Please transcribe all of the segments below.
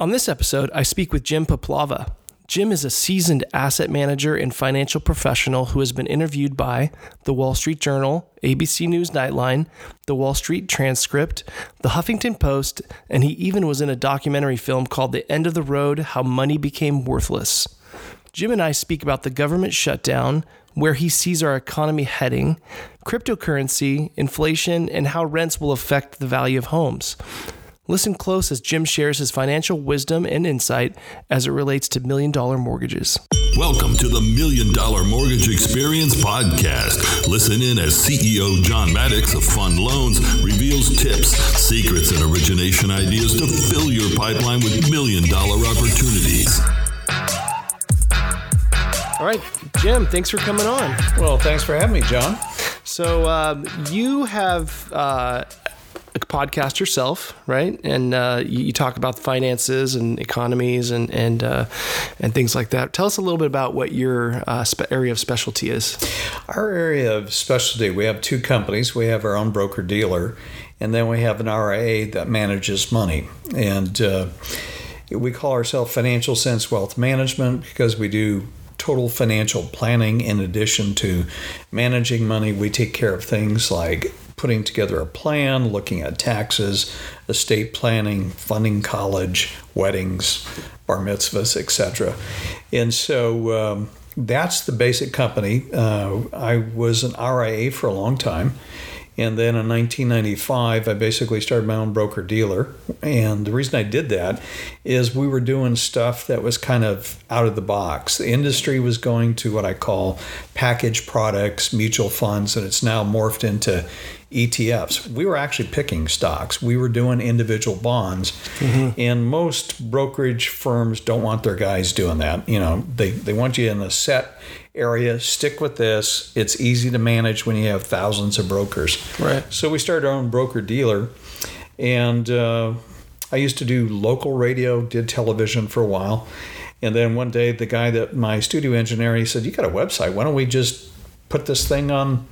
On this episode, I speak with Jim Puplava. Jim is a seasoned asset manager and financial professional who has been interviewed by the Wall Street Journal, ABC News Nightline, the Wall Street Transcript, the Huffington Post, and he even was in a documentary film called The End of the Road How Money Became Worthless. Jim and I speak about the government shutdown, where he sees our economy heading, cryptocurrency, inflation, and how rents will affect the value of homes. Listen close as Jim shares his financial wisdom and insight as it relates to million dollar mortgages. Welcome to the Million Dollar Mortgage Experience Podcast. Listen in as CEO John Maddox of Fund Loans reveals tips, secrets, and origination ideas to fill your pipeline with million dollar opportunities. All right, Jim, thanks for coming on. Well, thanks for having me, John. So, um, you have uh, a podcast yourself, right? And uh, you, you, talk about finances and economies and and uh, and things like that. Tell us a little bit about what your uh, spe- area of specialty is. Our area of specialty, we have two companies. We have our own broker dealer, and then we have an RIA that manages money. And uh, we call ourselves Financial Sense Wealth Management because we do total financial planning in addition to managing money. We take care of things like putting together a plan, looking at taxes, estate planning, funding college, weddings, bar mitzvahs, etc. And so um, that's the basic company. Uh, I was an RIA for a long time. And then in 1995, I basically started my own broker dealer. And the reason I did that is we were doing stuff that was kind of out of the box. The industry was going to what I call package products, mutual funds, and it's now morphed into ETFs. We were actually picking stocks. We were doing individual bonds. Mm-hmm. And most brokerage firms don't want their guys doing that. You know, they, they want you in a set area, stick with this. It's easy to manage when you have thousands of brokers. Right. So we started our own broker dealer. And uh, I used to do local radio, did television for a while. And then one day, the guy that my studio engineer, he said, You got a website. Why don't we just put this thing on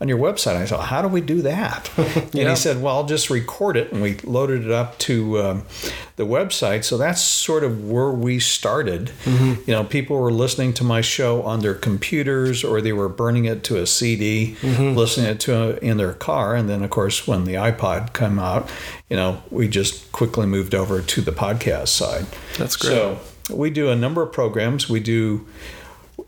on your website. I thought, how do we do that? and he said, well, I'll just record it. And we loaded it up to um, the website. So that's sort of where we started. Mm-hmm. You know, people were listening to my show on their computers or they were burning it to a CD, mm-hmm. listening it to a, in their car. And then, of course, when the iPod came out, you know, we just quickly moved over to the podcast side. That's great. So we do a number of programs. We do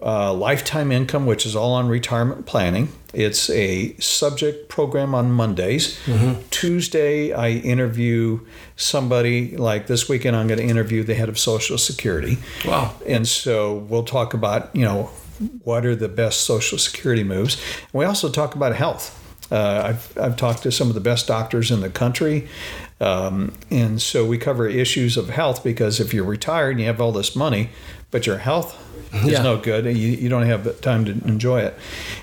uh, lifetime income, which is all on retirement planning. It's a subject program on Mondays. Mm-hmm. Tuesday, I interview somebody like this weekend. I'm going to interview the head of Social Security. Wow! And so we'll talk about you know what are the best Social Security moves. And we also talk about health. Uh, I've, I've talked to some of the best doctors in the country. Um, and so we cover issues of health because if you're retired and you have all this money, but your health is yeah. no good. You, you don't have time to enjoy it.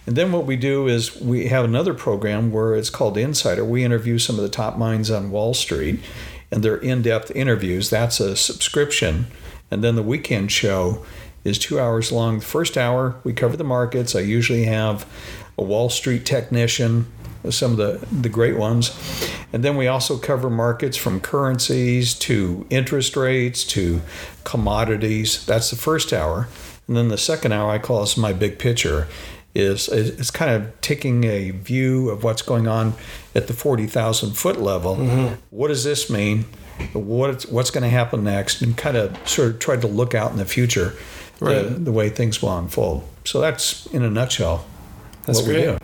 And then what we do is we have another program where it's called Insider. We interview some of the top minds on Wall Street, and they're in depth interviews. That's a subscription. And then the weekend show is two hours long. The first hour, we cover the markets. I usually have a Wall Street technician, some of the, the great ones. And then we also cover markets from currencies to interest rates to commodities. That's the first hour. And then the second hour I call this my big picture is it's kind of taking a view of what's going on at the 40,000 foot level. Mm-hmm. What does this mean? What, what's going to happen next? And kind of sort of try to look out in the future right. the, the, way things will unfold. So that's in a nutshell that's what great. we do.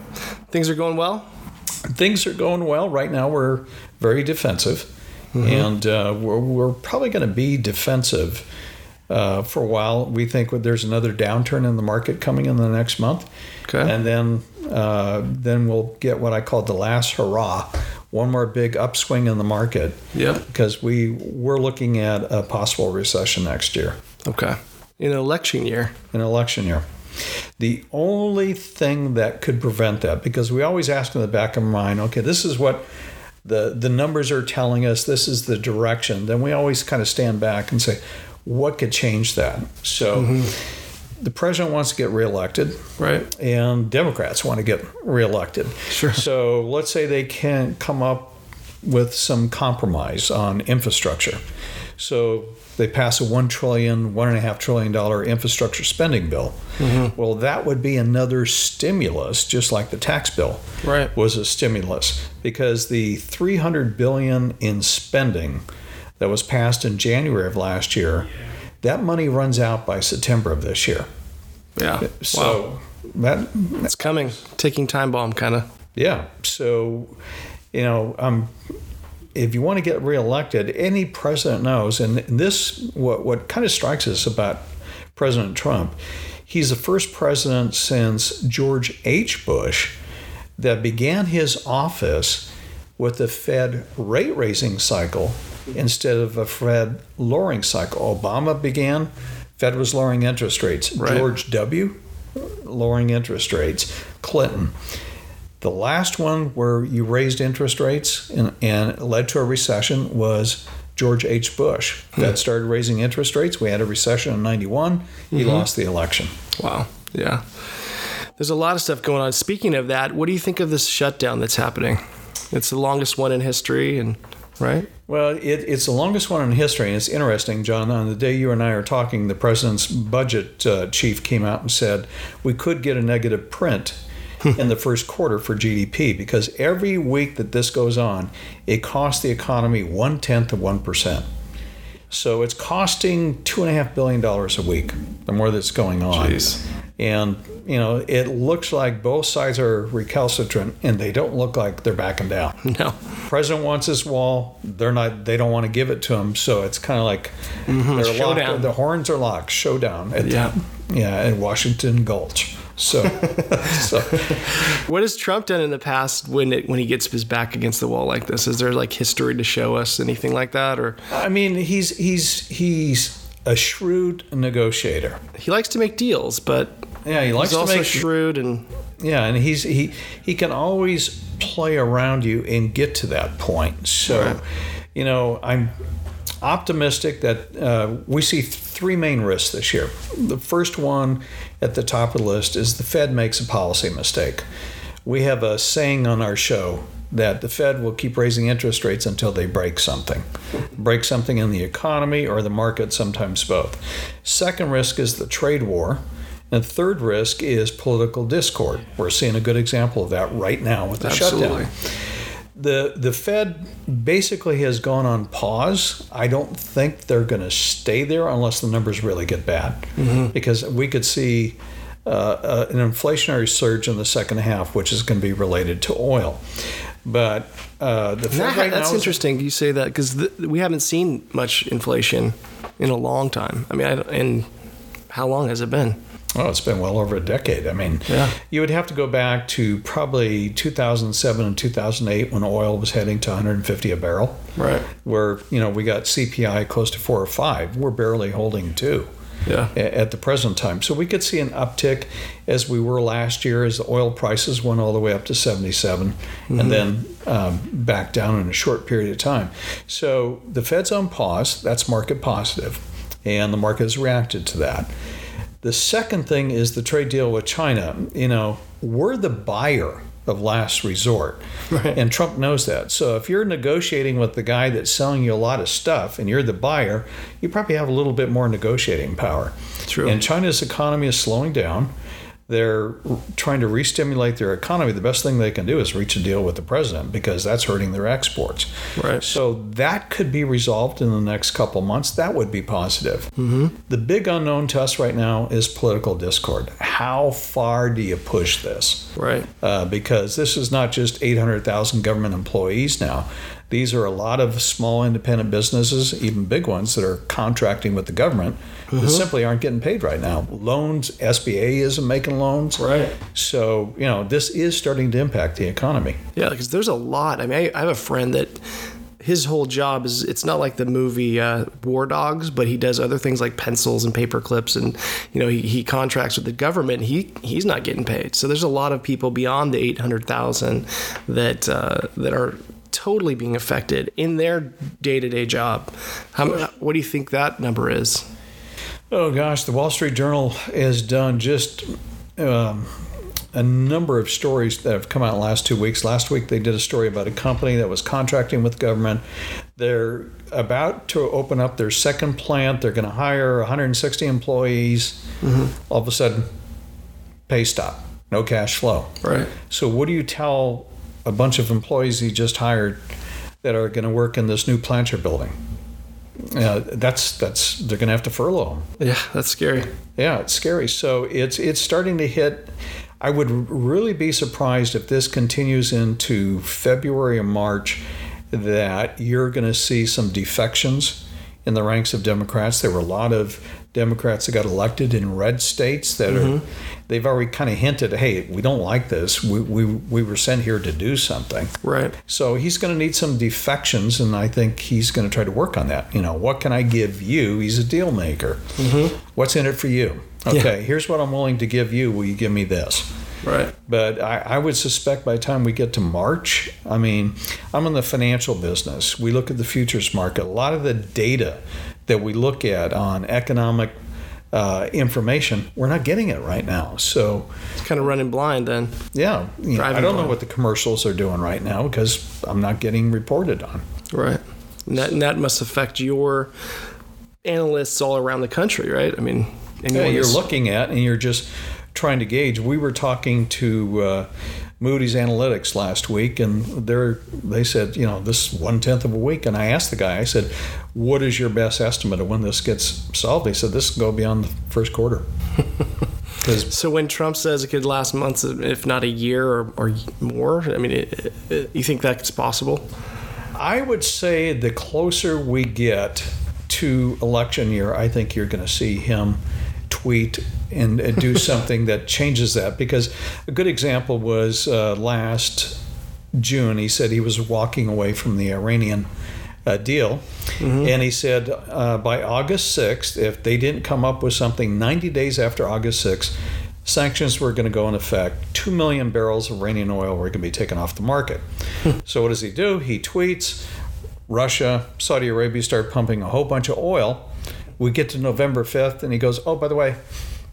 Things are going well? Things are going well. Right now we're very defensive. Mm-hmm. And uh, we're, we're probably going to be defensive uh, for a while. We think there's another downturn in the market coming in the next month, okay. and then uh, then we'll get what I call the last hurrah, one more big upswing in the market. Yeah, because we we're looking at a possible recession next year. Okay, in an election year. In An election year. The only thing that could prevent that, because we always ask in the back of our mind, okay, this is what the the numbers are telling us, this is the direction. Then we always kind of stand back and say, what could change that? So mm-hmm. the president wants to get reelected. Right. And Democrats want to get reelected. Sure. So let's say they can come up with some compromise on infrastructure. So they pass a one trillion, one and a half trillion dollar infrastructure spending bill. Well, that would be another stimulus, just like the tax bill Right. was a stimulus, because the 300 billion in spending that was passed in January of last year, that money runs out by September of this year. Yeah. wow. So that It's coming. Ticking time bomb, kind of. Yeah. So, you know, um, if you want to get reelected, any president knows, and this what what kind of strikes us about President Trump, he's the first president since George H. Bush that began his office with the Fed rate raising cycle instead of a Fed lowering cycle. Obama began, Fed was lowering interest rates. Right. George W. lowering interest rates. Clinton. The last one where you raised interest rates and, and led to a recession was George H. Bush. Hmm. Fed started raising interest rates. We had a recession in 91. He mm-hmm. lost the election. Wow. Yeah. There's a lot of stuff going on. Speaking of that, what do you think of this shutdown that's happening? It's the longest one in history, and right? Well, it, it's the longest one in history, and it's interesting, John. On the day you and I are talking, the president's budget uh, chief came out and said we could get a negative print in the first quarter for GDP because every week that this goes on, it costs the economy one tenth of one percent. So it's costing two and a half billion dollars a week. The more that's going on, Jeez. And you know it looks like both sides are recalcitrant, and they don't look like they're backing down No. president wants this wall. They're not. They don't want to give it to him. So it's kind of like they're Mm-hmm. Showdown. locked. The horns are locked. Showdown. At, Yeah. Yeah, at Washington Gulch. So, so What has Trump done in the past when it when he gets his back against the wall like this? Is there like history to show us anything like that, or I mean, he's he's he's a shrewd negotiator. he likes to make deals, but Yeah, he likes he's to also make shrewd and Yeah, and he's he he can always play around you and get to that point. So, Right. you know, I'm optimistic that uh, we see th- three main risks this year. The first one at the top of the list is the Fed makes a policy mistake. We have a saying on our show that the Fed will keep raising interest rates until they break something. Break something in the economy or the market, sometimes both. Second risk is the trade war. And third risk is political discord. We're seeing a good example of that right now with the Absolutely. shutdown. The the Fed basically has gone on pause. I don't think they're going to stay there unless the numbers really get bad, because we could see uh, uh, an inflationary surge in the second half, which is going to be related to oil. But uh, the Fed That- right that's is- interesting. You say that because we haven't seen much inflation in a long time. I mean, I, and how long has it been? Oh, it's been well over a decade. I mean, Yeah. you would have to go back to probably 2007 and 2008 when oil was heading to 150 a barrel. Right. Where, you know, we got CPI close to four or five. We're barely holding two Yeah. at the present time. So we could see an uptick as we were last year as the oil prices went all the way up to 77 and then um, back down in a short period of time. So the Fed's on pause. That's market positive, and the market has reacted to that. The second thing is the trade deal with China. You know, we're the buyer of last resort. Right. And Trump knows that. So if you're negotiating with the guy that's selling you a lot of stuff and you're the buyer, you probably have a little bit more negotiating power. True. And China's economy is slowing down. They're trying to re-stimulate their economy. The best thing they can do is reach a deal with the president because that's hurting their exports. Right. So that could be resolved in the next couple months. That would be positive. Mm-hmm. The big unknown to us right now is political discord. How far do you push this? Right. Uh, because this is not just 800,000 government employees now. These are a lot of small independent businesses, even big ones, that are contracting with the government that simply aren't getting paid right now. Loans, SBA isn't making loans. Right. So, you know, this is starting to impact the economy. Yeah, because there's a lot. I mean, I, I have a friend that his whole job is it's not like the movie uh, War Dogs, but he does other things like pencils and paper clips, and you know he, he contracts with the government. He he's not getting paid. So there's a lot of people beyond the eight hundred thousand that uh, that are totally being affected in their day to day job. How, what do you think that number is? Oh gosh, the Wall Street Journal has done just um, a number of stories that have come out in the last two weeks. Last week they did a story about a company that was contracting with government. They're about to open up their second plant. They're going to hire 160 employees. All of a sudden, pay stop, no cash flow. Right. So, what do you tell a bunch of employees he just hired that are going to work in this new planter building? Uh, that's that's they're going to have to furlough them. Yeah, that's scary. Yeah, it's scary. So it's it's starting to hit. I would really be surprised if this continues into February or March that you're going to see some defections in the ranks of Democrats. There were a lot of Democrats that got elected in red states that are mm-hmm. they've already kind of hinted, hey, we don't like this. We, we, we were sent here to do something. Right. So he's going to need some defections, and I think he's going to try to work on that. You know, what can I give you? He's a deal maker. Mm-hmm. What's in it for you? Okay, here's what I'm willing to give you. Will you give me this? Right. But I, I would suspect by the time we get to March, I mean, I'm in the financial business. We look at the futures market. A lot of the data that we look at on economic uh, information, we're not getting it right now. So, It's kind of running blind then. yeah, you know, I don't know what the commercials are doing right now because I'm not getting reported on. Right. And that, and that must affect your analysts all around the country, right? I mean, Yeah, you you're looking at and you're just trying to gauge. We were talking to uh, Moody's Analytics last week, and they're they said, you know, this one tenth of a week. And I asked the guy, I said, "What is your best estimate of when this gets solved?" He said, "This will go beyond the first quarter." So when Trump says it could last months, if not a year or, or more, I mean, it, it, you think that's possible? I would say the closer we get to election year, I think you're going to see him tweet and, and do something that changes that. Because a good example was uh, last June, he said he was walking away from the Iranian uh, deal. And he said uh, by August 6th, if they didn't come up with something 90 days after August 6th, sanctions were going to go in effect. Two million barrels of Iranian oil were going to be taken off the market. so what does he do? He tweets, Russia, Saudi Arabia start pumping a whole bunch of oil. We get to November 5th, and he goes, Oh, by the way,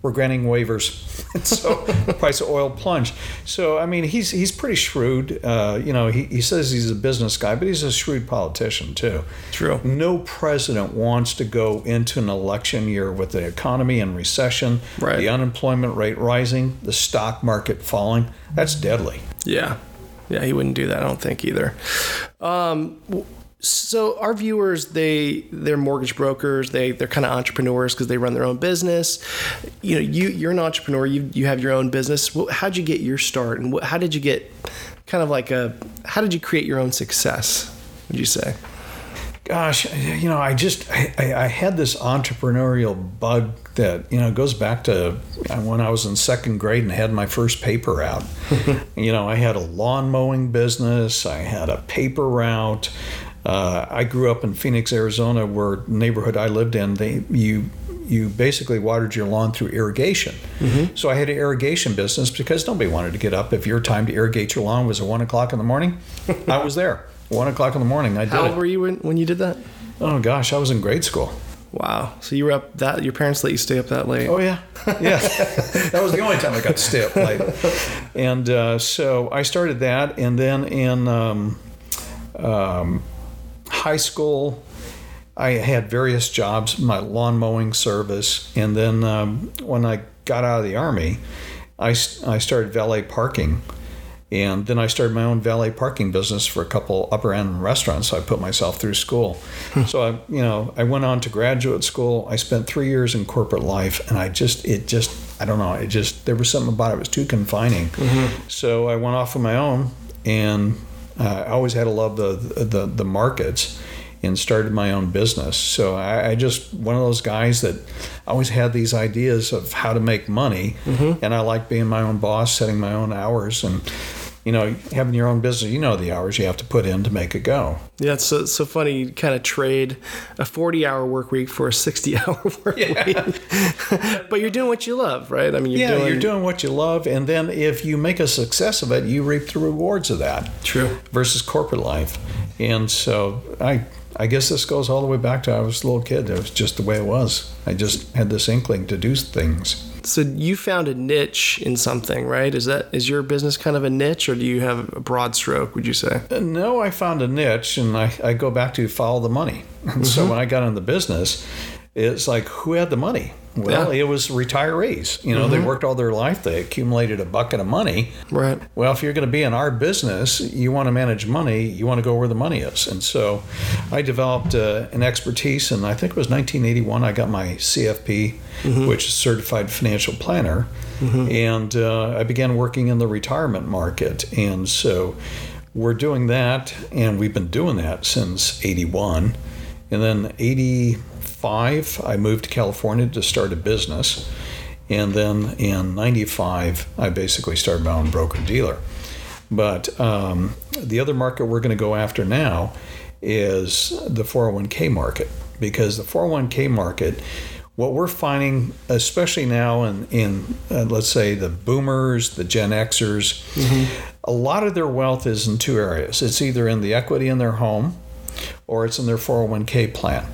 we're granting waivers. And so the price of oil plunged. So, I mean, he's he's pretty shrewd. Uh, you know, he, he says he's a business guy, but he's a shrewd politician, too. True. No president wants to go into an election year with the economy in recession, Right. the unemployment rate rising, the stock market falling. That's deadly. Yeah. Yeah, he wouldn't do that, I don't think either. Um, so our viewers, they they're mortgage brokers. They they're kind of entrepreneurs because they run their own business. You know, you you're an entrepreneur. You you have your own business. Well, how'd you get your start, and what, how did you get kind of like a how did you create your own success? Would you say? gosh, you know, I just I, I I had this entrepreneurial bug that you know goes back to uh, when I was in second grade and had my first paper out. you know, I had a lawn mowing business. I had a paper route. Uh, I grew up in Phoenix, Arizona, where neighborhood I lived in, they you you basically watered your lawn through irrigation. So I had an irrigation business because nobody wanted to get up if your time to irrigate your lawn was at one o'clock in the morning. I was there. One o'clock in the morning. I did How it. were you when, when you did that? Oh gosh, I was in grade school. Wow. So you were up that your parents let you stay up that late. Oh yeah, yeah. that was the only time I got to stay up late. And uh, so I started that, and then in um, um, high school, I had various jobs, my lawn mowing service, and then um, when I got out of the army, I, I started valet parking. And then I started my own valet parking business for a couple upper end restaurants. I put myself through school. so I, you know, I went on to graduate school. I spent three years in corporate life, and I just, it just, I don't know, it just, there was something about it that was too confining. So I went off on my own, and uh, I always had to love the, the the markets, and started my own business. So I, I just one of those guys that always had these ideas of how to make money, and I like being my own boss, setting my own hours, and you know having your own business. You know the hours you have to put in to make it go. Yeah, it's so, so funny. You kind of trade a 40 hour work week for a 60 hour work week. but you're doing what you love, right? I mean, you're yeah, doing. you're doing what you love, and then if you make a success of it, you reap the rewards of that. True. Versus corporate life, and so I. I guess this goes all the way back to I was a little kid. It was just the way it was. I just had this inkling to do things. So you found a niche in something, right? Is that is your business kind of a niche, or do you have a broad stroke? Would you say? No, I found a niche, and I, I go back to follow the money. Mm-hmm. so when I got in the business, it's like who had the money? Well, yeah. it was retirees. You know, mm-hmm. they worked all their life, they accumulated a bucket of money. Right. Well, if you're going to be in our business, you want to manage money, you want to go where the money is. And so I developed uh, an expertise, and I think it was 1981, I got my CFP, mm-hmm. which is Certified Financial Planner. Mm-hmm. And uh, I began working in the retirement market. And so we're doing that, and we've been doing that since 81. And then 80 five, I moved to California to start a business. And then in 95, I basically started my own broker dealer. But um, the other market we're going to go after now is the 401k market because the 401k market, what we're finding, especially now in, in uh, let's say the boomers, the Gen Xers, mm-hmm. a lot of their wealth is in two areas. It's either in the equity in their home or it's in their 401k plan.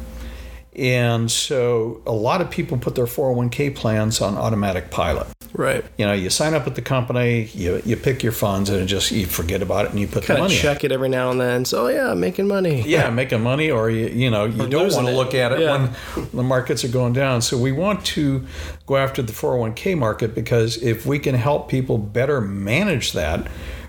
And so a lot of people put their 401k plans on automatic pilot. Right. You know, you sign up with the company, you, you pick your funds, and just you forget about it, and you put kind the money. check in. it every now and then. So oh, yeah, making money. Yeah, making money, or you you know you or don't want to look at it yeah. when the markets are going down. So we want to go after the 401k market because if we can help people better manage that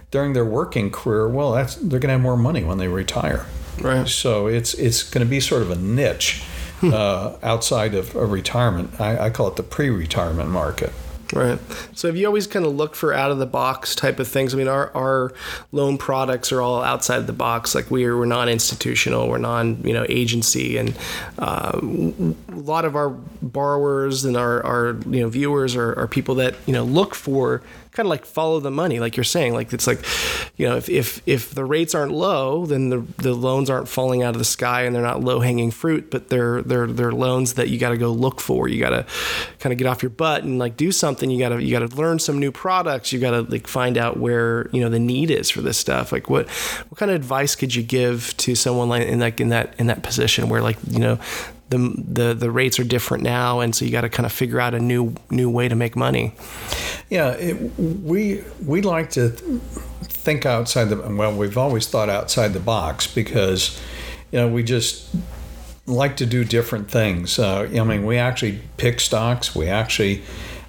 during their working career, well, that's they're going to have more money when they retire. Right. So it's it's going to be sort of a niche uh, outside of, retirement. I, I call it the pre-retirement market. Right. So have you always kind of looked for out of the box type of things? I mean, our, our loan products are all outside the box. Like we are, we're non-institutional, we're non, you know, agency, and uh, a lot of our borrowers and our, our you know viewers are, are people that you know look for kind of like follow the money, like you're saying. Like it's like, you know, if if if the rates aren't low, then the the loans aren't falling out of the sky and they're not low hanging fruit, but they're they're they're loans that you got to go look for. You got to kind of get off your butt and like do something. You got to you got to learn some new products. You got to like find out where you know the need is for this stuff. Like what what kind of advice could you give to someone like in like in that in that position where like you know the the the rates are different now, and so you got to kind of figure out a new new way to make money. Yeah, it, we we like to think outside the well. We've always thought outside the box because you know we just like to do different things. Uh, I mean, we actually pick stocks. We actually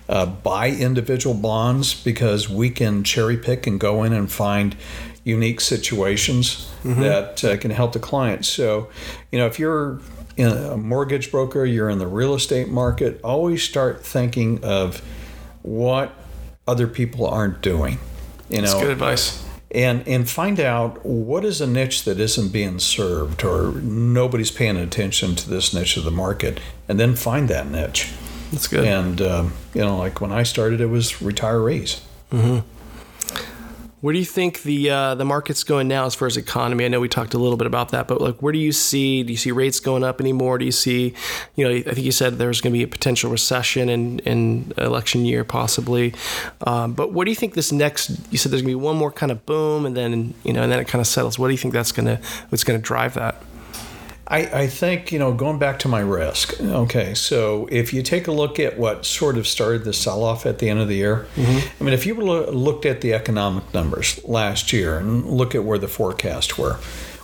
uh, buy individual bonds because we can cherry pick and go in and find unique situations mm-hmm. that uh, can help the client. So, you know, if you're in a mortgage broker, you're in the real estate market, always start thinking of what other people aren't doing. You know, That's good advice. And and find out what is a niche that isn't being served or nobody's paying attention to this niche of the market, and then find that niche. That's good. And um, you know, like when I started, it was retirees. Mm-hmm. Where do you think the uh, the market's going now as far as economy? I know we talked a little bit about that, but like, where do you see? Do you see rates going up anymore? Do you see, you know, I think you said there's going to be a potential recession in in election year possibly, um, but what do you think this next? You said there's going to be one more kind of boom, and then you know, and then it kind of settles. What do you think that's going to what's going to drive that? I, I think, you know, going back to my risk, okay, so if you take a look at what sort of started the sell off at the end of the year, mm-hmm. I mean, if you looked at the economic numbers last year and look at where the forecasts were,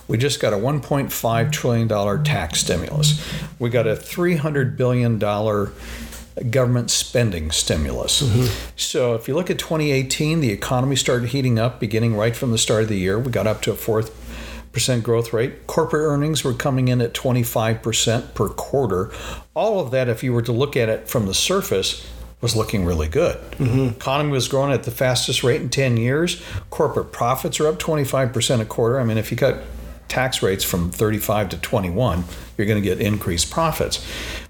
we just got a $1.5 trillion tax stimulus. We got a $300 billion government spending stimulus. Mm-hmm. So if you look at 2018, the economy started heating up beginning right from the start of the year. We got up to a fourth percent growth rate. Corporate earnings were coming in at 25% per quarter. All of that, if you were to look at it from the surface, was looking really good. Mm-hmm. Economy was growing at the fastest rate in 10 years. Corporate profits are up 25% a quarter. I mean, if you cut tax rates from 35 to 21, you're going to get increased profits.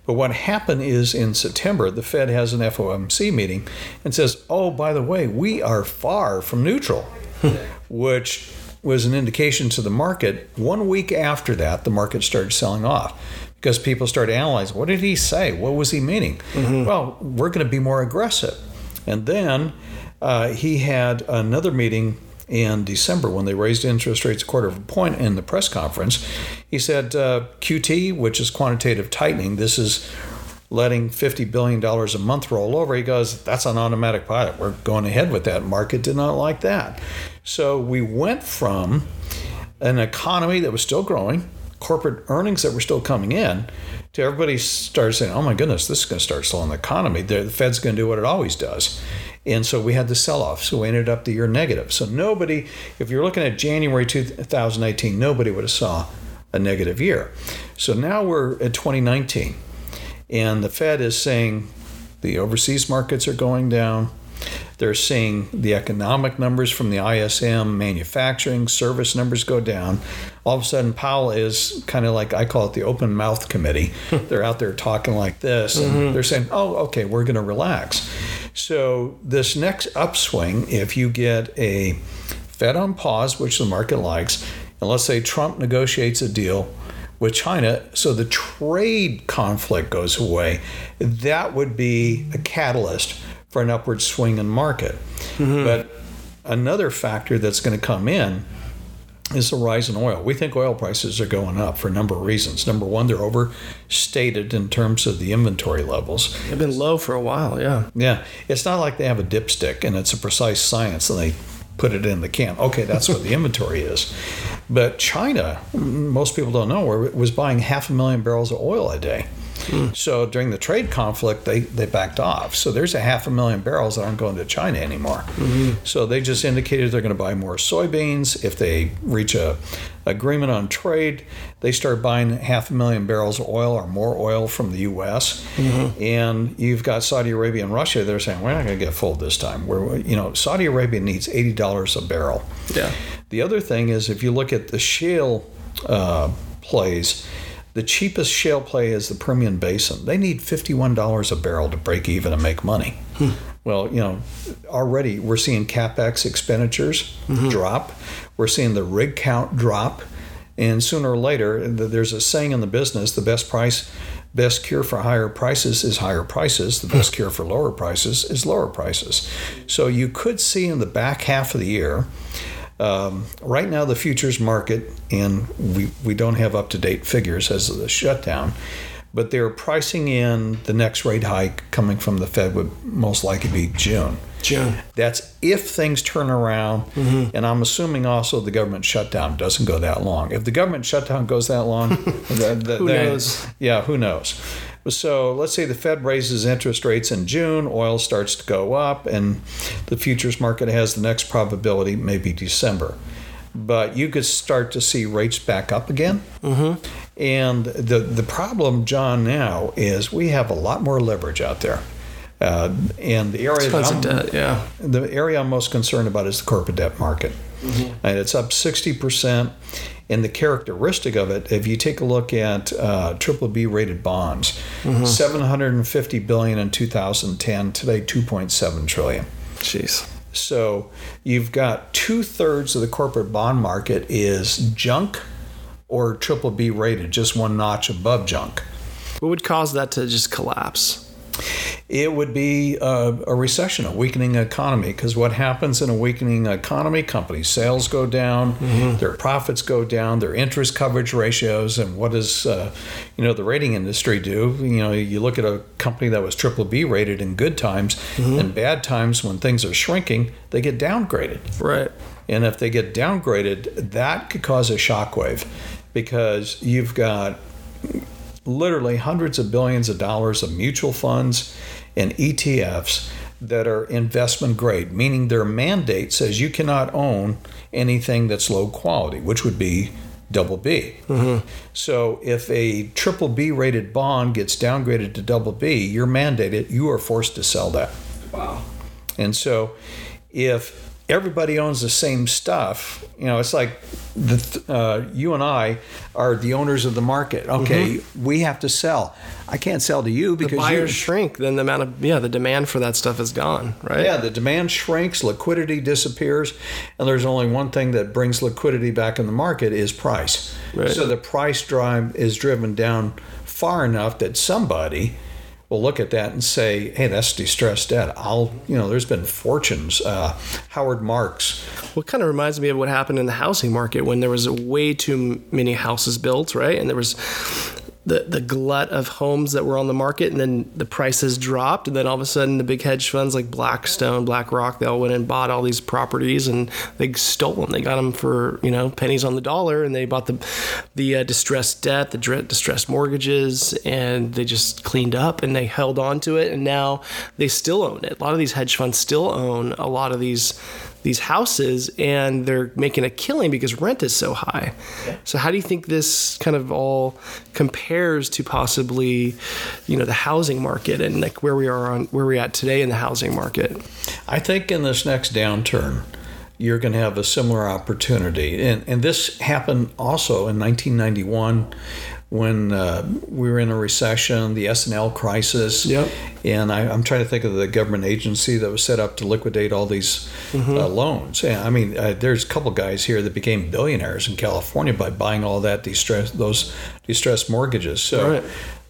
But what happened is in September, the Fed has an FOMC meeting and says, oh, by the way, we are far from neutral, which was an indication to the market. One week after that, the market started selling off because people started analyzing what did he say? What was he meaning? Mm-hmm. Well, we're going to be more aggressive. And then uh, he had another meeting in December when they raised interest rates a quarter of a point in the press conference. He said uh, QT, which is quantitative tightening, this is letting $50 billion a month roll over. He goes, That's an automatic pilot. We're going ahead with that. Market did not like that. So we went from an economy that was still growing, corporate earnings that were still coming in, to everybody started saying, "Oh my goodness, this is going to start slowing the economy. The Fed's going to do what it always does." And so we had the sell-off. So we ended up the year negative. So nobody, if you're looking at January 2018, nobody would have saw a negative year. So now we're at 2019, and the Fed is saying the overseas markets are going down. They're seeing the economic numbers from the ISM, manufacturing, service numbers go down. All of a sudden, Powell is kind of like I call it the open mouth committee. they're out there talking like this, and mm-hmm. they're saying, "Oh, okay, we're going to relax." So this next upswing, if you get a Fed on pause, which the market likes, and let's say Trump negotiates a deal with China, so the trade conflict goes away, that would be a catalyst for an upward swing in market. Mm-hmm. But another factor that's going to come in is the rise in oil. We think oil prices are going up for a number of reasons. Number one, they're overstated in terms of the inventory levels. They've been low for a while, yeah. Yeah. It's not like they have a dipstick and it's a precise science and they put it in the can. Okay, that's what the inventory is. But China, most people don't know, was buying half a million barrels of oil a day. Mm. So during the trade conflict, they, they backed off. So there's a half a million barrels that aren't going to China anymore. Mm-hmm. So they just indicated they're going to buy more soybeans. If they reach a agreement on trade, they start buying half a million barrels of oil or more oil from the U.S. Mm-hmm. And you've got Saudi Arabia and Russia. They're saying we're not going to get full this time. We're you know Saudi Arabia needs eighty dollars a barrel. Yeah. The other thing is if you look at the shale uh, plays the cheapest shale play is the Permian Basin. They need $51 a barrel to break even and make money. Hmm. Well, you know, already we're seeing capex expenditures mm-hmm. drop. We're seeing the rig count drop. And sooner or later, there's a saying in the business the best price, best cure for higher prices is higher prices. The best cure for lower prices is lower prices. So you could see in the back half of the year, um, right now, the futures market, and we, we don't have up to date figures as of the shutdown, but they're pricing in the next rate hike coming from the Fed would most likely be June. June. That's if things turn around, mm-hmm. and I'm assuming also the government shutdown doesn't go that long. If the government shutdown goes that long, the, the, who knows? Yeah, who knows? So let's say the Fed raises interest rates in June, oil starts to go up, and the futures market has the next probability, maybe December. But you could start to see rates back up again. Mm-hmm. And the, the problem, John, now is we have a lot more leverage out there. Uh, and the area debt, yeah. the area I'm most concerned about is the corporate debt market, mm-hmm. and it's up 60 percent. And the characteristic of it, if you take a look at uh, triple B rated bonds, mm-hmm. 750 billion in 2010, today 2.7 trillion. Jeez. So you've got two thirds of the corporate bond market is junk or triple B rated, just one notch above junk. What would cause that to just collapse? It would be a, a recession, a weakening economy. Because what happens in a weakening economy? Company sales go down, mm-hmm. their profits go down, their interest coverage ratios, and what does uh, you know the rating industry do? You know, you look at a company that was triple B rated in good times, mm-hmm. and bad times when things are shrinking, they get downgraded. Right. And if they get downgraded, that could cause a shockwave because you've got literally hundreds of billions of dollars of mutual funds and ETFs that are investment grade, meaning their mandate says you cannot own anything that's low quality, which would be double B. Mm-hmm. So if a triple B rated bond gets downgraded to double B, you're mandated, you are forced to sell that. Wow. And so if everybody owns the same stuff. You know, it's like the, uh, you and I are the owners of the market. Okay, mm-hmm. we have to sell. I can't sell to you because the buyers shrink. Then the amount of yeah, the demand for that stuff is gone. Right. Yeah, the demand shrinks, liquidity disappears, and there's only one thing that brings liquidity back in the market is price. Right. So the price drive is driven down far enough that somebody will look at that and say, "Hey, that's distressed debt." I'll, you know, there's been fortunes. Uh, Howard Marks. Well, kind of reminds me of what happened in the housing market when there was way too many houses built, right? And there was the the glut of homes that were on the market, and then the prices dropped, and then all of a sudden the big hedge funds like Blackstone, BlackRock, they all went and bought all these properties, and they stole them. They got them for you know pennies on the dollar, and they bought the the uh, distressed debt, the distressed mortgages, and they just cleaned up and they held on to it, and now they still own it. A lot of these hedge funds still own a lot of these these houses and they're making a killing because rent is so high. Yeah. So how do you think this kind of all compares to possibly, you know, the housing market and like where we are on where we're at today in the housing market? I think in this next downturn, you're going to have a similar opportunity. And, and this happened also in 1991 when uh, we were in a recession, the S&L crisis. Yep. And I, am trying to think of the government agency that was set up to liquidate all these mm-hmm. uh, loans. Yeah, I mean, uh, there's a couple guys here that became billionaires in California by buying all that distress, those distressed mortgages. So right.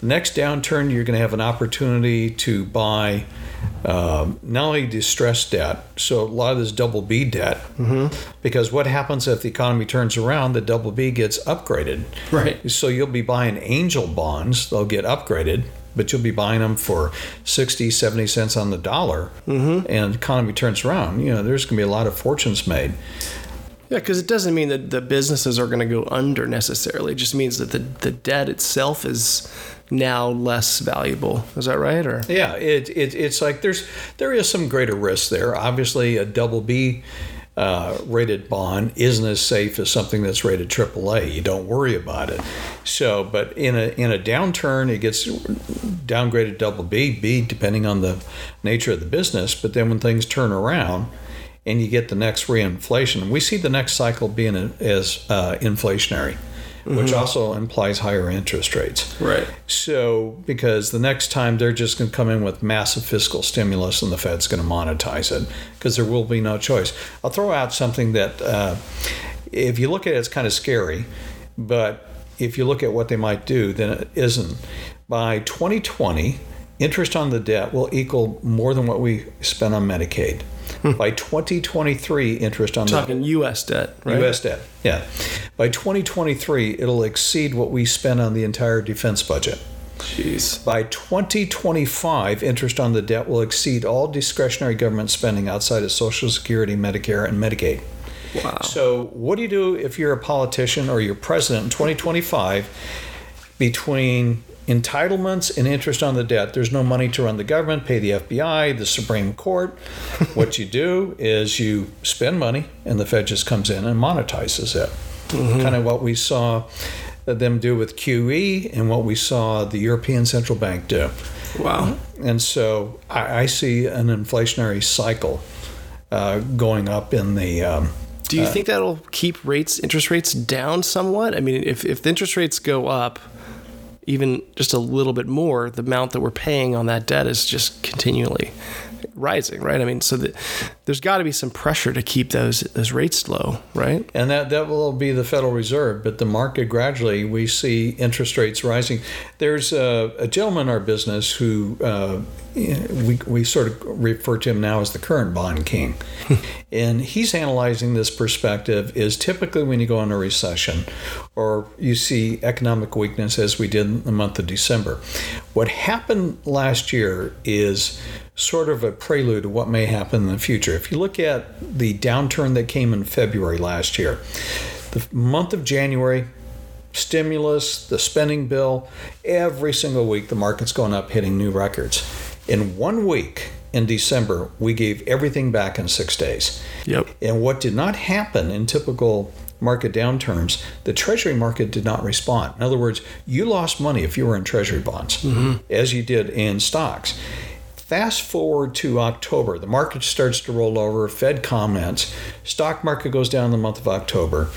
Next downturn, you're going to have an opportunity to buy – um, not only distressed debt, so a lot of this double B debt, mm-hmm. because what happens if the economy turns around, the double B gets upgraded. Right. So you'll be buying angel bonds, they'll get upgraded, but you'll be buying them for 60, 70 cents on the dollar, mm-hmm. and the economy turns around. You know, there's going to be a lot of fortunes made. Yeah, because it doesn't mean that the businesses are going to go under necessarily. It just means that the, the debt itself is now less valuable. Is that right? Or yeah, it, it it's like there's there is some greater risk there. Obviously, a double B. Uh, rated bond isn't as safe as something that's rated AAA. You don't worry about it. So, but in a in a downturn, it gets downgraded double B, B depending on the nature of the business. But then when things turn around, and you get the next reinflation, we see the next cycle being as uh, inflationary mm-hmm. which also implies higher interest rates. Right. So, because the next time they're just going to come in with massive fiscal stimulus and the Fed's going to monetize it because there will be no choice. I'll throw out something that, uh, if you look at it, it's kind of scary, but if you look at what they might do, then it isn't. By 2020, interest on the debt will equal more than what we spend on Medicaid. Hmm. By 2023, interest on talking the, U.S. debt, right? U.S. debt, yeah. By 2023, it'll exceed what we spend on the entire defense budget. Jeez. By 2025, interest on the debt will exceed all discretionary government spending outside of Social Security, Medicare, and Medicaid. Wow. So, what do you do if you're a politician or you're president in 2025 between entitlements and interest on the debt. There's no money to run the government, pay the FBI, the Supreme Court. what you do is you spend money, and the Fed just comes in and monetizes it. Mm-hmm. Kind of what we saw them do with QE and what we saw the European Central Bank do. Wow. And so I, I see an inflationary cycle uh, going up in the. Um, do you uh, think that'll keep rates, interest rates down somewhat? I mean, if, if the interest rates go up, even just a little bit more, the amount that we're paying on that debt is just continually rising, right? I mean, so that there's got to be some pressure to keep those those rates low, right? And that that will be the Federal Reserve, but the market gradually we see interest rates rising. There's a, a gentleman in our business who uh, we we sort of refer to him now as the current bond king, and he's analyzing this perspective. Is typically when you go into a recession, or you see economic weakness, as we did in the month of December. What happened last year is sort of a prelude to what may happen in the future. If you look at the downturn that came in February last year, the month of January, stimulus, the spending bill, every single week the market's going up, hitting new records. In one week, in December, we gave everything back in six days. Yep. And what did not happen in typical market downturns, the treasury market did not respond. In other words, you lost money if you were in treasury bonds, mm-hmm. as you did in stocks. Fast forward to October, the market starts to roll over, Fed comments, stock market goes down in the month of October,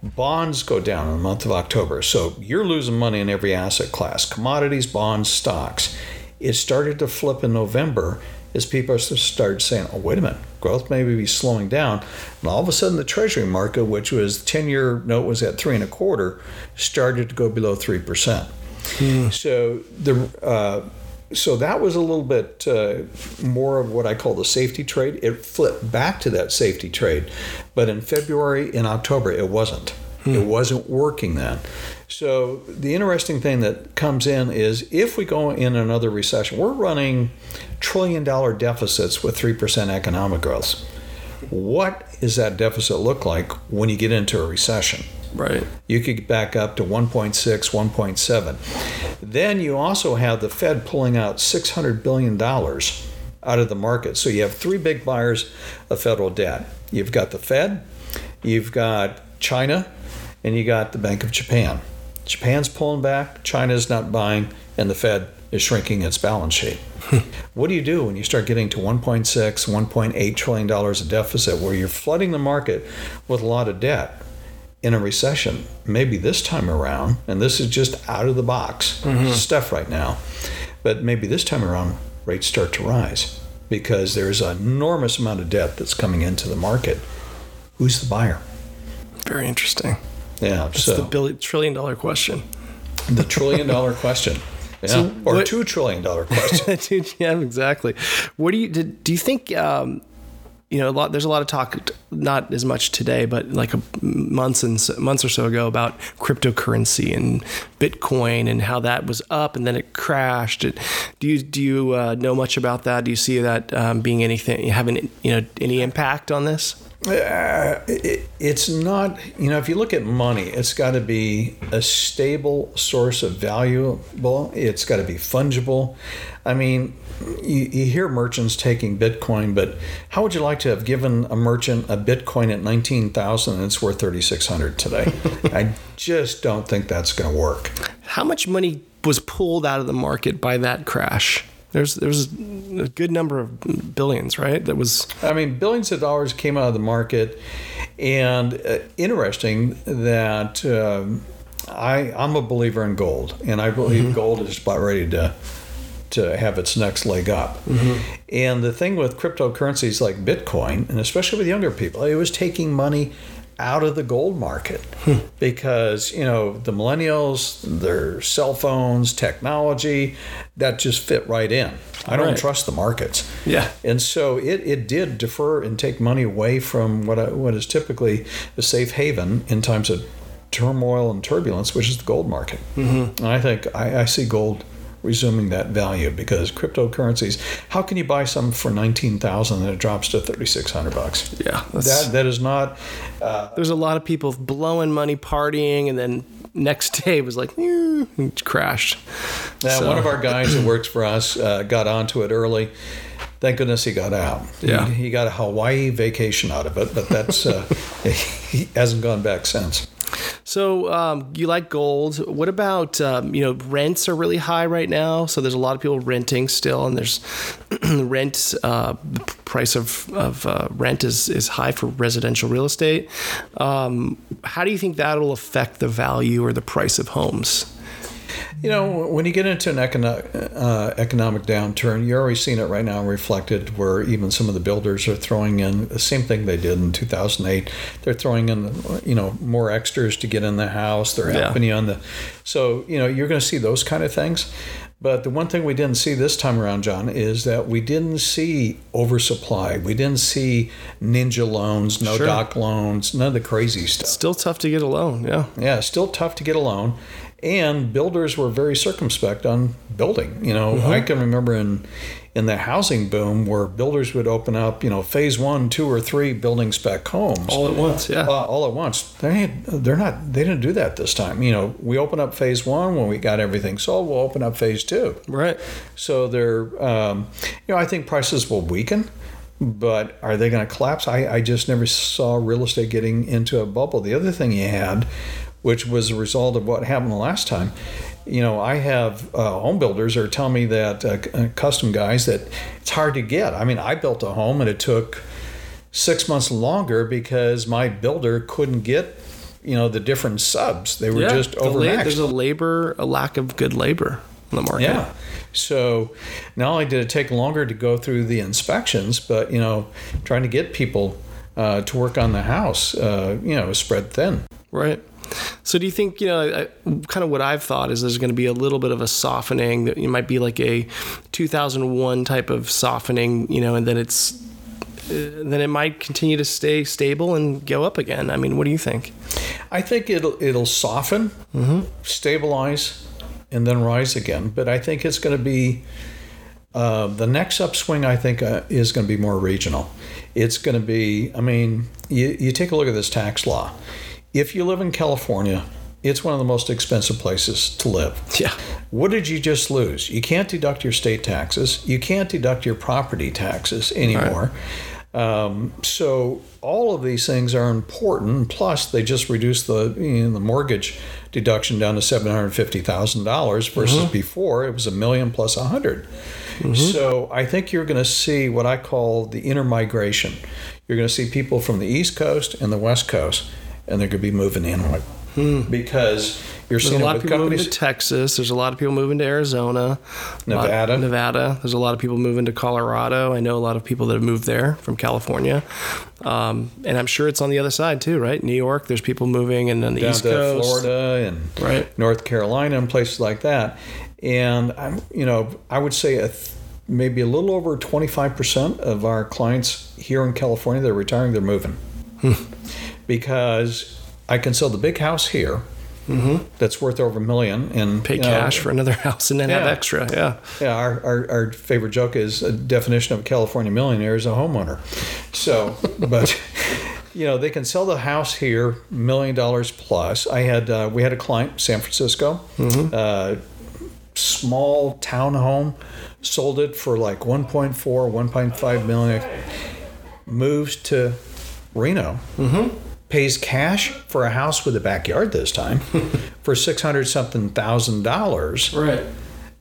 bonds go down in the month of October. So you're losing money in every asset class commodities, bonds, stocks. It started to flip in November as people started saying, oh, wait a minute, growth may be slowing down. And all of a sudden, the Treasury market, which was 10 year note was at three and a quarter, started to go below 3%. Hmm. So the uh, so that was a little bit uh, more of what I call the safety trade. It flipped back to that safety trade, but in February, in October, it wasn't. Hmm. It wasn't working then. So the interesting thing that comes in is if we go in another recession, we're running trillion dollar deficits with 3% economic growth. What does that deficit look like when you get into a recession? Right. You could get back up to 1.6, 1.7. Then you also have the Fed pulling out $600 billion out of the market. So you have three big buyers of federal debt. You've got the Fed, you've got China, and you got the Bank of Japan. Japan's pulling back, China's not buying, and the Fed is shrinking its balance sheet. what do you do when you start getting to 1.6, 1.8 trillion dollars of deficit where you're flooding the market with a lot of debt? In a recession, maybe this time around, and this is just out of the box mm-hmm. stuff right now, but maybe this time around, rates start to rise because there's an enormous amount of debt that's coming into the market. Who's the buyer? Very interesting. Yeah, It's so the billion, trillion dollar question. The trillion dollar question. Yeah. So or what, two trillion dollar question. yeah, exactly. What do you do? Do you think? Um, you know, a lot. There's a lot of talk, not as much today, but like a months and months or so ago about cryptocurrency and Bitcoin and how that was up and then it crashed. Do you do you uh, know much about that? Do you see that um, being anything having you know any impact on this? Uh, it, it's not, you know, if you look at money, it's got to be a stable source of valuable. It's got to be fungible. I mean, you, you, hear merchants taking Bitcoin, but how would you like to have given a merchant a Bitcoin at 19,000 and it's worth 3,600 today? I just don't think that's going to work. How much money was pulled out of the market by that crash? There's there's a good number of billions, right? That was. I mean, billions of dollars came out of the market, and uh, interesting that um, I I'm a believer in gold, and I believe mm-hmm. gold is about ready to to have its next leg up. Mm-hmm. And the thing with cryptocurrencies like Bitcoin, and especially with younger people, it was taking money out of the gold market hmm. because you know the millennials their cell phones technology that just fit right in i don't right. trust the markets yeah and so it, it did defer and take money away from what, I, what is typically a safe haven in times of turmoil and turbulence which is the gold market mm-hmm. and i think I, I see gold resuming that value because cryptocurrencies how can you buy some for 19,000 and it drops to 3600 bucks yeah that that is not uh, there's a lot of people blowing money partying and then next day it was like it crashed now so. one of our guys that works for us uh, got onto it early thank goodness he got out. Yeah. He, he got a Hawaii vacation out of it, but that's uh, he hasn't gone back since. So um, you like gold. What about um, you know rents are really high right now, so there's a lot of people renting still, and there's rent uh, price of of uh, rent is is high for residential real estate. Um, how do you think that'll affect the value or the price of homes? You know, when you get into an economic, uh, economic downturn, you're already seeing it right now reflected where even some of the builders are throwing in the same thing they did in 2008. They're throwing in, you know, more extras to get in the house. They're helping you on the. So, you know, you're going to see those kind of things. But the one thing we didn't see this time around, John, is that we didn't see oversupply. We didn't see ninja loans, no sure. doc loans, none of the crazy stuff. Still tough to get a loan, yeah. Yeah, still tough to get a loan and builders were very circumspect on building. You know, mm-hmm. I can remember in in the housing boom where builders would open up, you know, phase one, two, or three building spec homes all at once. Yeah, uh, all at once. They they're not they didn't do that this time. You know, we open up phase one when we got everything sold. We'll open up phase two. Right. So they're, um, you know, I think prices will weaken but are they going to collapse? I, I just never saw real estate getting into a bubble. The other thing you had which was a result of what happened the last time. You know, I have uh, home builders are telling me that uh, uh, custom guys that it's hard to get. I mean, I built a home and it took six months longer because my builder couldn't get you know the different subs. They were yeah, just overmatched. there's a labor, a lack of good labor in the market. Yeah. So not only did it take longer to go through the inspections, but you know, trying to get people uh, to work on the house, uh, you know, spread thin. Right. So do you think you know kind of what I've thought is there's going to be a little bit of a softening that it might be like a 2001 type of softening, you know, and then it's uh, then it might continue to stay stable and go up again. I mean, what do you think? I think it'll it'll soften, stabilize, and then rise again. But I think it's going to be uh, the next upswing. I think uh, is going to be more regional. It's going to be. I mean, you, you take a look at this tax law. If you live in California, it's one of the most expensive places to live. Yeah. What did you just lose? You can't deduct your state taxes. You can't deduct your property taxes anymore. Um, so all of these things are important. Plus, they just reduced the you know, the mortgage deduction down to seven hundred fifty thousand dollars versus before it was a million plus a 100 So I think you're going to see what I call the intermigration. You're going to see people from the East Coast and the West Coast, and they're going to be moving inward because you're There's seeing a lot of people moving to Texas. There's a lot of people moving to Arizona, a lot- Nevada. Nevada. There's a lot of people moving to Colorado. I know a lot of people that have moved there from California, um, and I'm sure it's on the other side too, right? New York. There's people moving, and on the down East Coast, Florida and Right. North Carolina and places like that. And I'm, you know, I would say a th- maybe a little over 25% of our clients here in California that are retiring, they're moving. Because I can sell the big house here that's worth over a million and pay you know, cash for another house, and then have extra. Yeah. yeah, our, our, our favorite joke is a definition of a California millionaire is a homeowner. So, but you know, they can sell the house here, million dollars plus. I had uh, we had a client, San Francisco, uh, small town home, sold it for like 1.4, 1.5 million. Moves to Reno. Pays cash for a house with a backyard this time for six hundred something thousand dollars Right.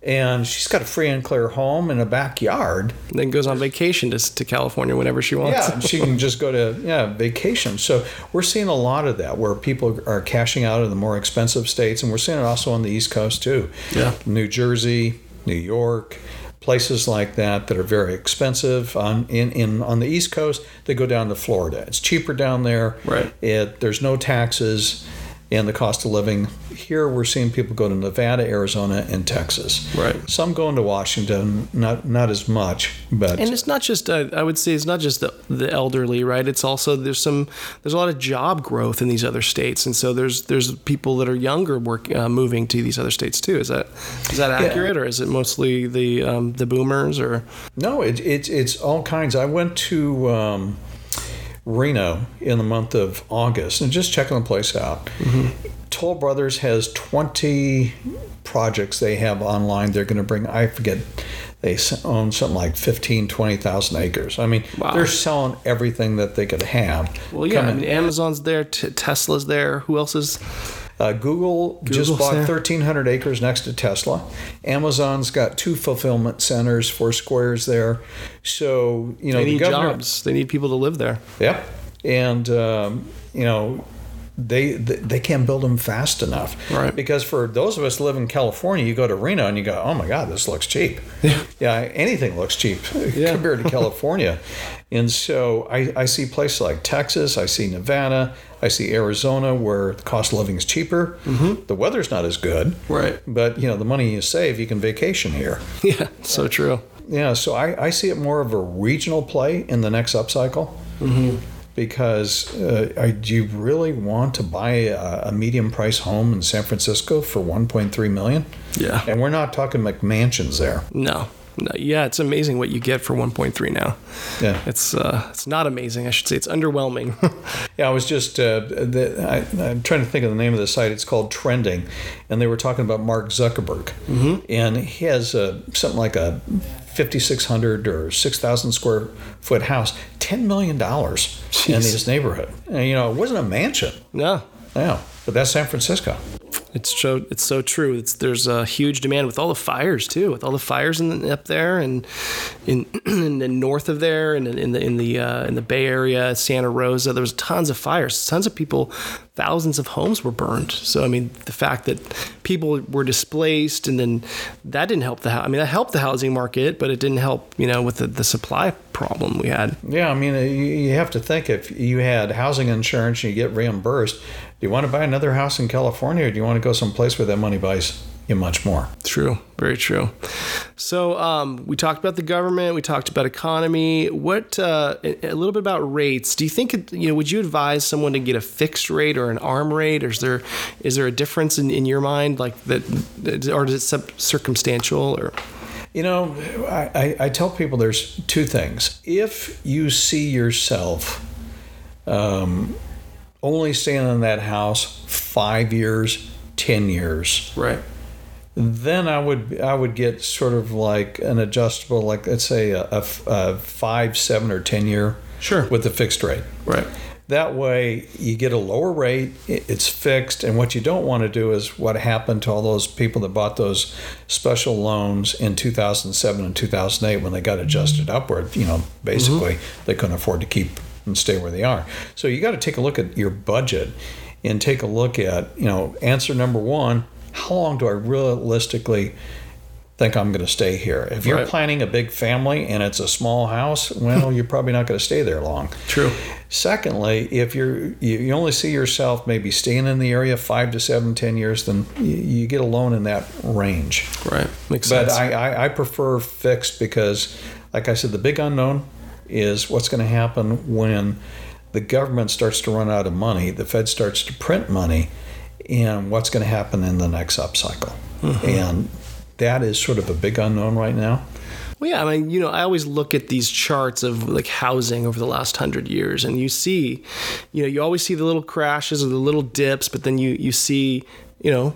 and she's got a free and clear home and a backyard. And Then goes on vacation to, to California whenever she wants. Yeah, she can just go to yeah vacation. So we're seeing a lot of that where people are cashing out of the more expensive states, and we're seeing it also on the East Coast too. Yeah. New Jersey, New York, places like that that are very expensive. On in, in on the East Coast, they go down to Florida. It's cheaper down there. Right. It there's no taxes. And the cost of living here, we're seeing people go to Nevada, Arizona, and Texas. Right. Some going to Washington, not not as much, but And it's not just uh, I would say it's not just the, the elderly, right? It's also there's some there's a lot of job growth in these other states, and so there's there's people that are younger work uh, moving to these other states too. Is that is that accurate, or is it mostly the um, the boomers or No, it, it's it's all kinds. I went to um, Reno in the month of August and just checking the place out. Toll Brothers has 20 projects they have online. They're going to bring, I forget, they own something like 15, 20,000 acres. I mean, Wow. they're selling everything that they could have. well, yeah, I mean, Amazon's there, t- Tesla's there. Who else is? Uh, Google just bought there. 1,300 acres next to Tesla. Amazon's got two fulfillment centers, four squares there. So, you know, They the need governor. jobs. They need people to live there. Yep. And, um, you know, they, they can't build them fast enough. Right. Because for those of us live in California, you go to Reno and you go, oh my God, this looks cheap. Yeah. Yeah, anything looks cheap Yeah. compared to California. and so I, I see places like Texas, I see Nevada, I see Arizona where the cost of living is cheaper. Mm-hmm. The weather's not as good. Right. But, you know, the money you save, you can vacation here. Yeah, so true. Yeah, so I, I see it more of a regional play in the next upcycle. Because uh, I, do you really want to buy a, a medium price home in San Francisco for 1.3 million? Yeah. And we're not talking McMansions there. No. No, yeah, it's amazing what you get for 1.3 now. Yeah. It's uh, it's not amazing. I should say it's underwhelming. Yeah, I was just uh, the, I, I'm trying to think of the name of the site. It's called Trending, and they were talking about Mark Zuckerberg, mm-hmm. and he has something like a 5,600 or 6,000 square foot house, ten million dollars in Jeez. his neighborhood. And, you know, it wasn't a mansion. no, Yeah, but that's San Francisco. It's so it's so true. It's there's a huge demand with all the fires too, with all the fires in the, up there and in in the north of there and in the in the uh, in the Bay Area, Santa Rosa. There was tons of fires. Tons of people, thousands of homes were burned. So I mean, the fact that people were displaced and then that didn't help the I mean, that helped the housing market, but it didn't help you know with the, the supply problem we had. Yeah, I mean, uh, you you have to think if you had housing insurance and you get reimbursed, do you want to buy another house in California or do you want to go someplace where that money buys you much more? True, very true. So um, we talked about the government, we talked about economy. What uh, a little bit about rates? Do you think you know? Would you advise someone to get a fixed rate or an arm rate, or is there is there a difference in, in your mind, like that, or is it circumstantial or? You know, I, I tell people there's two things. If you see yourself um, only staying in that house five years, ten years, right? Then I would I would get sort of like an adjustable, like let's say a, a, a five, seven, or ten year, sure, with a fixed rate, right. That way, you get a lower rate, it's fixed, and what you don't want to do is what happened to all those people that bought those special loans in 2007 and 2008 when they got adjusted upward. You know, basically, mm-hmm. they couldn't afford to keep and stay where they are. So you got to take a look at your budget and take a look at, you know, answer number one how long do I realistically think I'm going to stay here. If you're right. planning a big family and it's a small house, well, you're probably not going to stay there long. True. Secondly, if you're you only see yourself maybe staying in the area five to seven, ten years, then you, get a loan in that range. Right. Makes but sense. But I, I, I prefer fixed because, like I said, the big unknown is what's going to happen when the government starts to run out of money, the Fed starts to print money, and what's going to happen in the next upcycle. Mm-hmm. And that is sort of a big unknown right now. Well, yeah, I mean, you know, I always look at these charts of like housing over the last hundred years, and you see, you know, you always see the little crashes or the little dips, but then you you see, you know,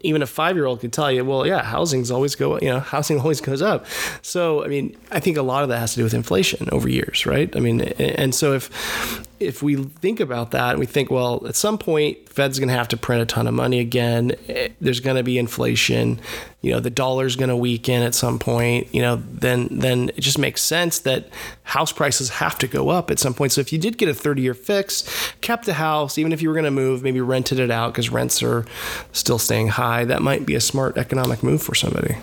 even a five year old could tell you, well, yeah, housing's always go, you know, housing always goes up. So, I mean, I think a lot of that has to do with inflation over years, right? I mean, and so if if we think about that and we think, well, at some point, Fed's going to have to print a ton of money again. Eh, there's going to be inflation. You know, the dollar's going to weaken at some point. You know, then then it just makes sense that house prices have to go up at some point. So if you did get a 30 year fix, kept the house, even if you were going to move, maybe rented it out because rents are still staying high, that might be a smart economic move for somebody.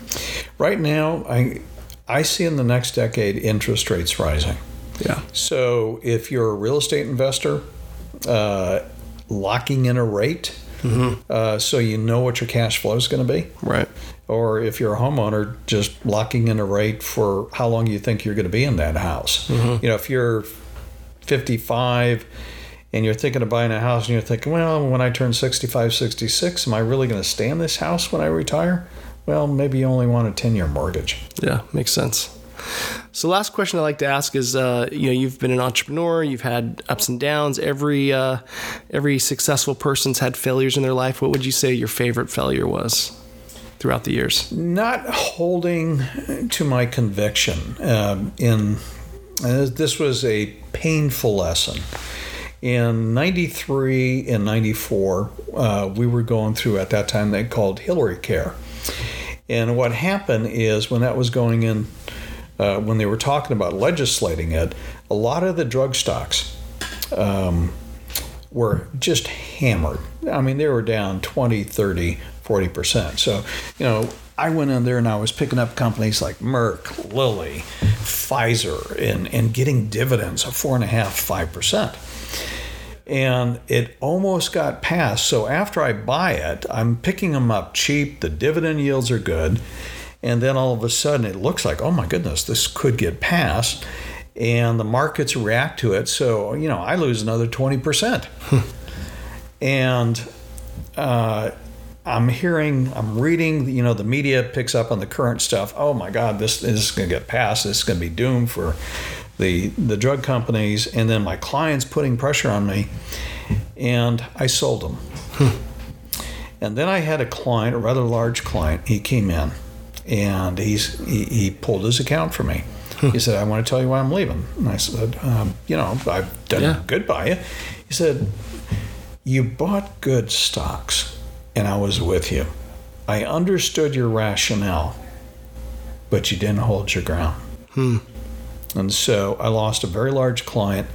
Right now, I I see in the next decade interest rates rising. Yeah. So if you're a real estate investor, uh, locking in a rate mm-hmm. uh, so you know what your cash flow is going to be. Right. Or if you're a homeowner, just locking in a rate for how long you think you're going to be in that house. Mm-hmm. You know, if you're 55 and you're thinking of buying a house and you're thinking, well, when I turn 65, 66, am I really going to stay in this house when I retire? Well, maybe you only want a 10 year mortgage. Yeah, makes sense. So, last question I like to ask is, uh, you know, you've been an entrepreneur, you've had ups and downs. Every uh, every successful person's had failures in their life. What would you say your favorite failure was throughout the years? Not holding to my conviction. Um, in uh, this was a painful lesson. In 93 and 94, uh, we were going through, at that time, they called Hillary Care. And what happened is when that was going in uh, when they were talking about legislating it, a lot of the drug stocks um, were just hammered. I mean, they were down 20, 30, 40%. So, you know, I went in there and I was picking up companies like Merck, Lilly, Pfizer, and, and getting dividends of four and a half, five percent. And it almost got passed. So after I buy it, I'm picking them up cheap. The dividend yields are good and then all of a sudden it looks like, oh my goodness, this could get passed. And the markets react to it. So, you know, I lose another 20%. and uh, I'm hearing, I'm reading, you know, the media picks up on the current stuff. Oh my God, this, this is going to get passed. This is going to be doomed for the, the drug companies. And then my clients putting pressure on me. And I sold them. and then I had a client, a rather large client, he came in and he's he, he pulled his account for me. he said, "I want to tell you why I'm leaving." And I said, um, "You know, I've done yeah. good by you." He said, "You bought good stocks, and I was with you. I understood your rationale, but you didn't hold your ground." Hmm. And so I lost a very large client,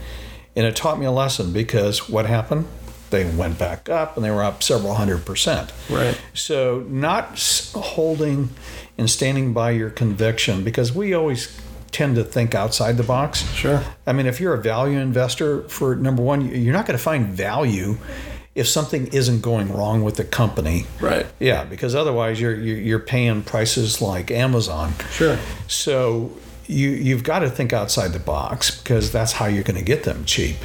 and it taught me a lesson because what happened? they went back up and they were up several hundred percent. Right. So not holding and standing by your conviction because we always tend to think outside the box. Sure. I mean, if you're a value investor, for number one, you're not going to find value if something isn't going wrong with the company. Right. Yeah, because otherwise you're you're, you're paying prices like Amazon. Sure. So you you've got to think outside the box because that's how you're going to get them cheap.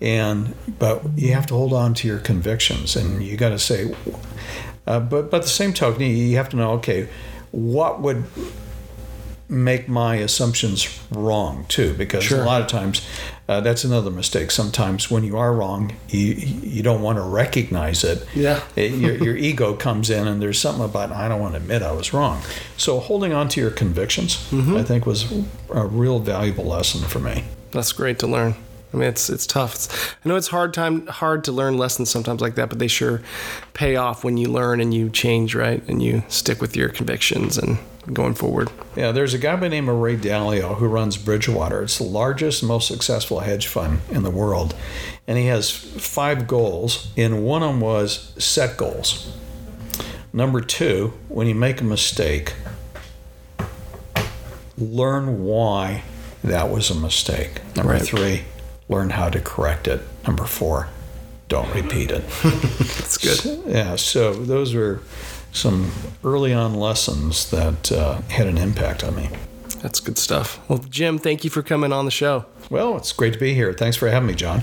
And but you have to hold on to your convictions, and you got to say. Uh, but but the same token, you have to know okay, what would make my assumptions wrong too because Sure. a lot of times uh, that's another mistake sometimes when you are wrong you you don't want to recognize it Yeah. It- your, your ego comes in and there's something about i don't want to admit i was wrong so holding on to your convictions Mm-hmm. i think was a real valuable lesson for me That's great to learn. I mean, it's it's tough. It's, I know it's hard time hard to learn lessons sometimes like that, but they sure pay off when you learn and you change, right? And you stick with your convictions and going forward. Yeah, there's a guy by the name of Ray Dalio who runs Bridgewater. It's the largest, most successful hedge fund in the world. And he has five goals, and one of them was set goals. Number two, when you make a mistake, learn why that was a mistake. Number Right. three, learn how to correct it. Number four, don't repeat it. That's good. Yeah, so those were some early on lessons that uh, had an impact on me. That's good stuff. Well, Jim, thank you for coming on the show. Well, it's great to be here. Thanks for having me, John.